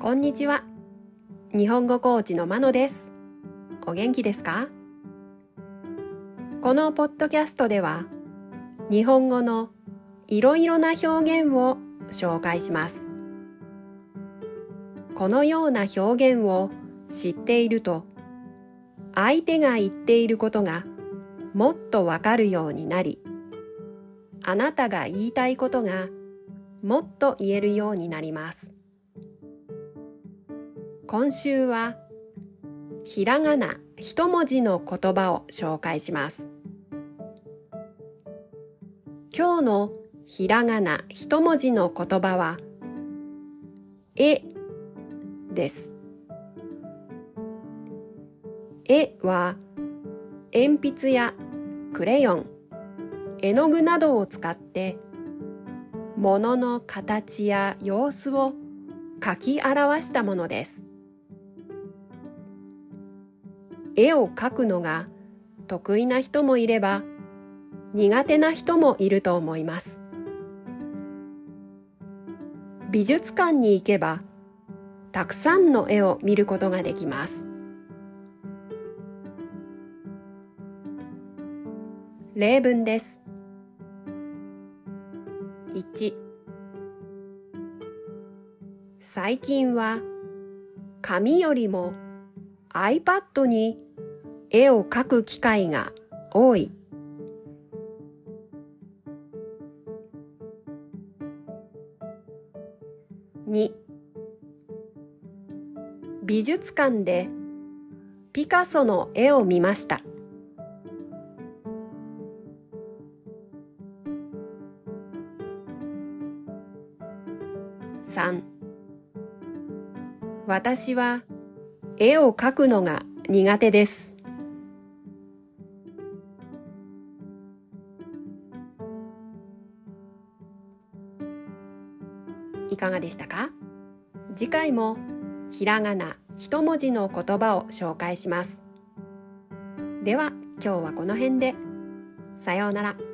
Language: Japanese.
こんにちは。日本語コーチのまのです。お元気ですか？このポッドキャストでは、日本語のいろいろな表現を紹介します。このような表現を知っていると、相手が言っていることがもっとわかるようになり、あなたが言いたいことがもっと言えるようになります。今週はひらがな一文字の言葉を紹介します。今日のひらがな一文字の言葉はえです。絵は鉛筆やクレヨン、絵の具などを使って物の形や様子を書き表したものです。絵を描くのが得意な人もいれば苦手な人もいると思います。美術館に行けばたくさんの絵を見ることができます。例文です。1最近は紙よりも iPad に絵を描く機会が多い。2美術館でピカソの絵を見ました。3私は絵を描くのが苦手です。いかがでしたか？次回もひらがな一文字の言葉を紹介します。では今日はこの辺で。さようなら。